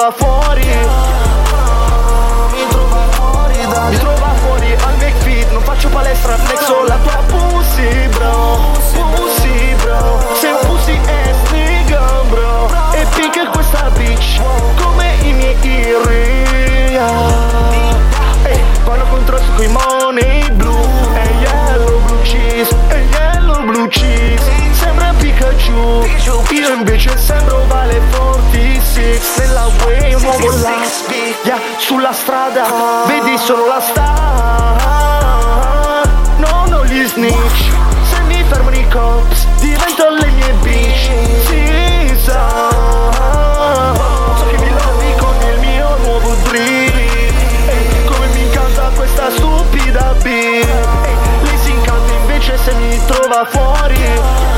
trova fuori. Mi trova fuori da Mi trova fuori al McFit Non faccio palestra, flexo la tua pussy bro. Pussy bro. Se un pussy è sneaker bro. E picca questa bitch Come i miei irria Ehi, vanno contro su coi money blu. E yellow blue cheese E yellow blue cheese. Sembra Pikachu. Io invece sembro vale fuori sulla strada Vedi sono la star. Non ho gli snitch. Se mi fermano i cops Divento le mie bitch. Si sa. So che mi lavi con il mio nuovo drip. Ehi, Come mi incanta questa stupida Ehi, Lei si incanta invece se mi trova fuori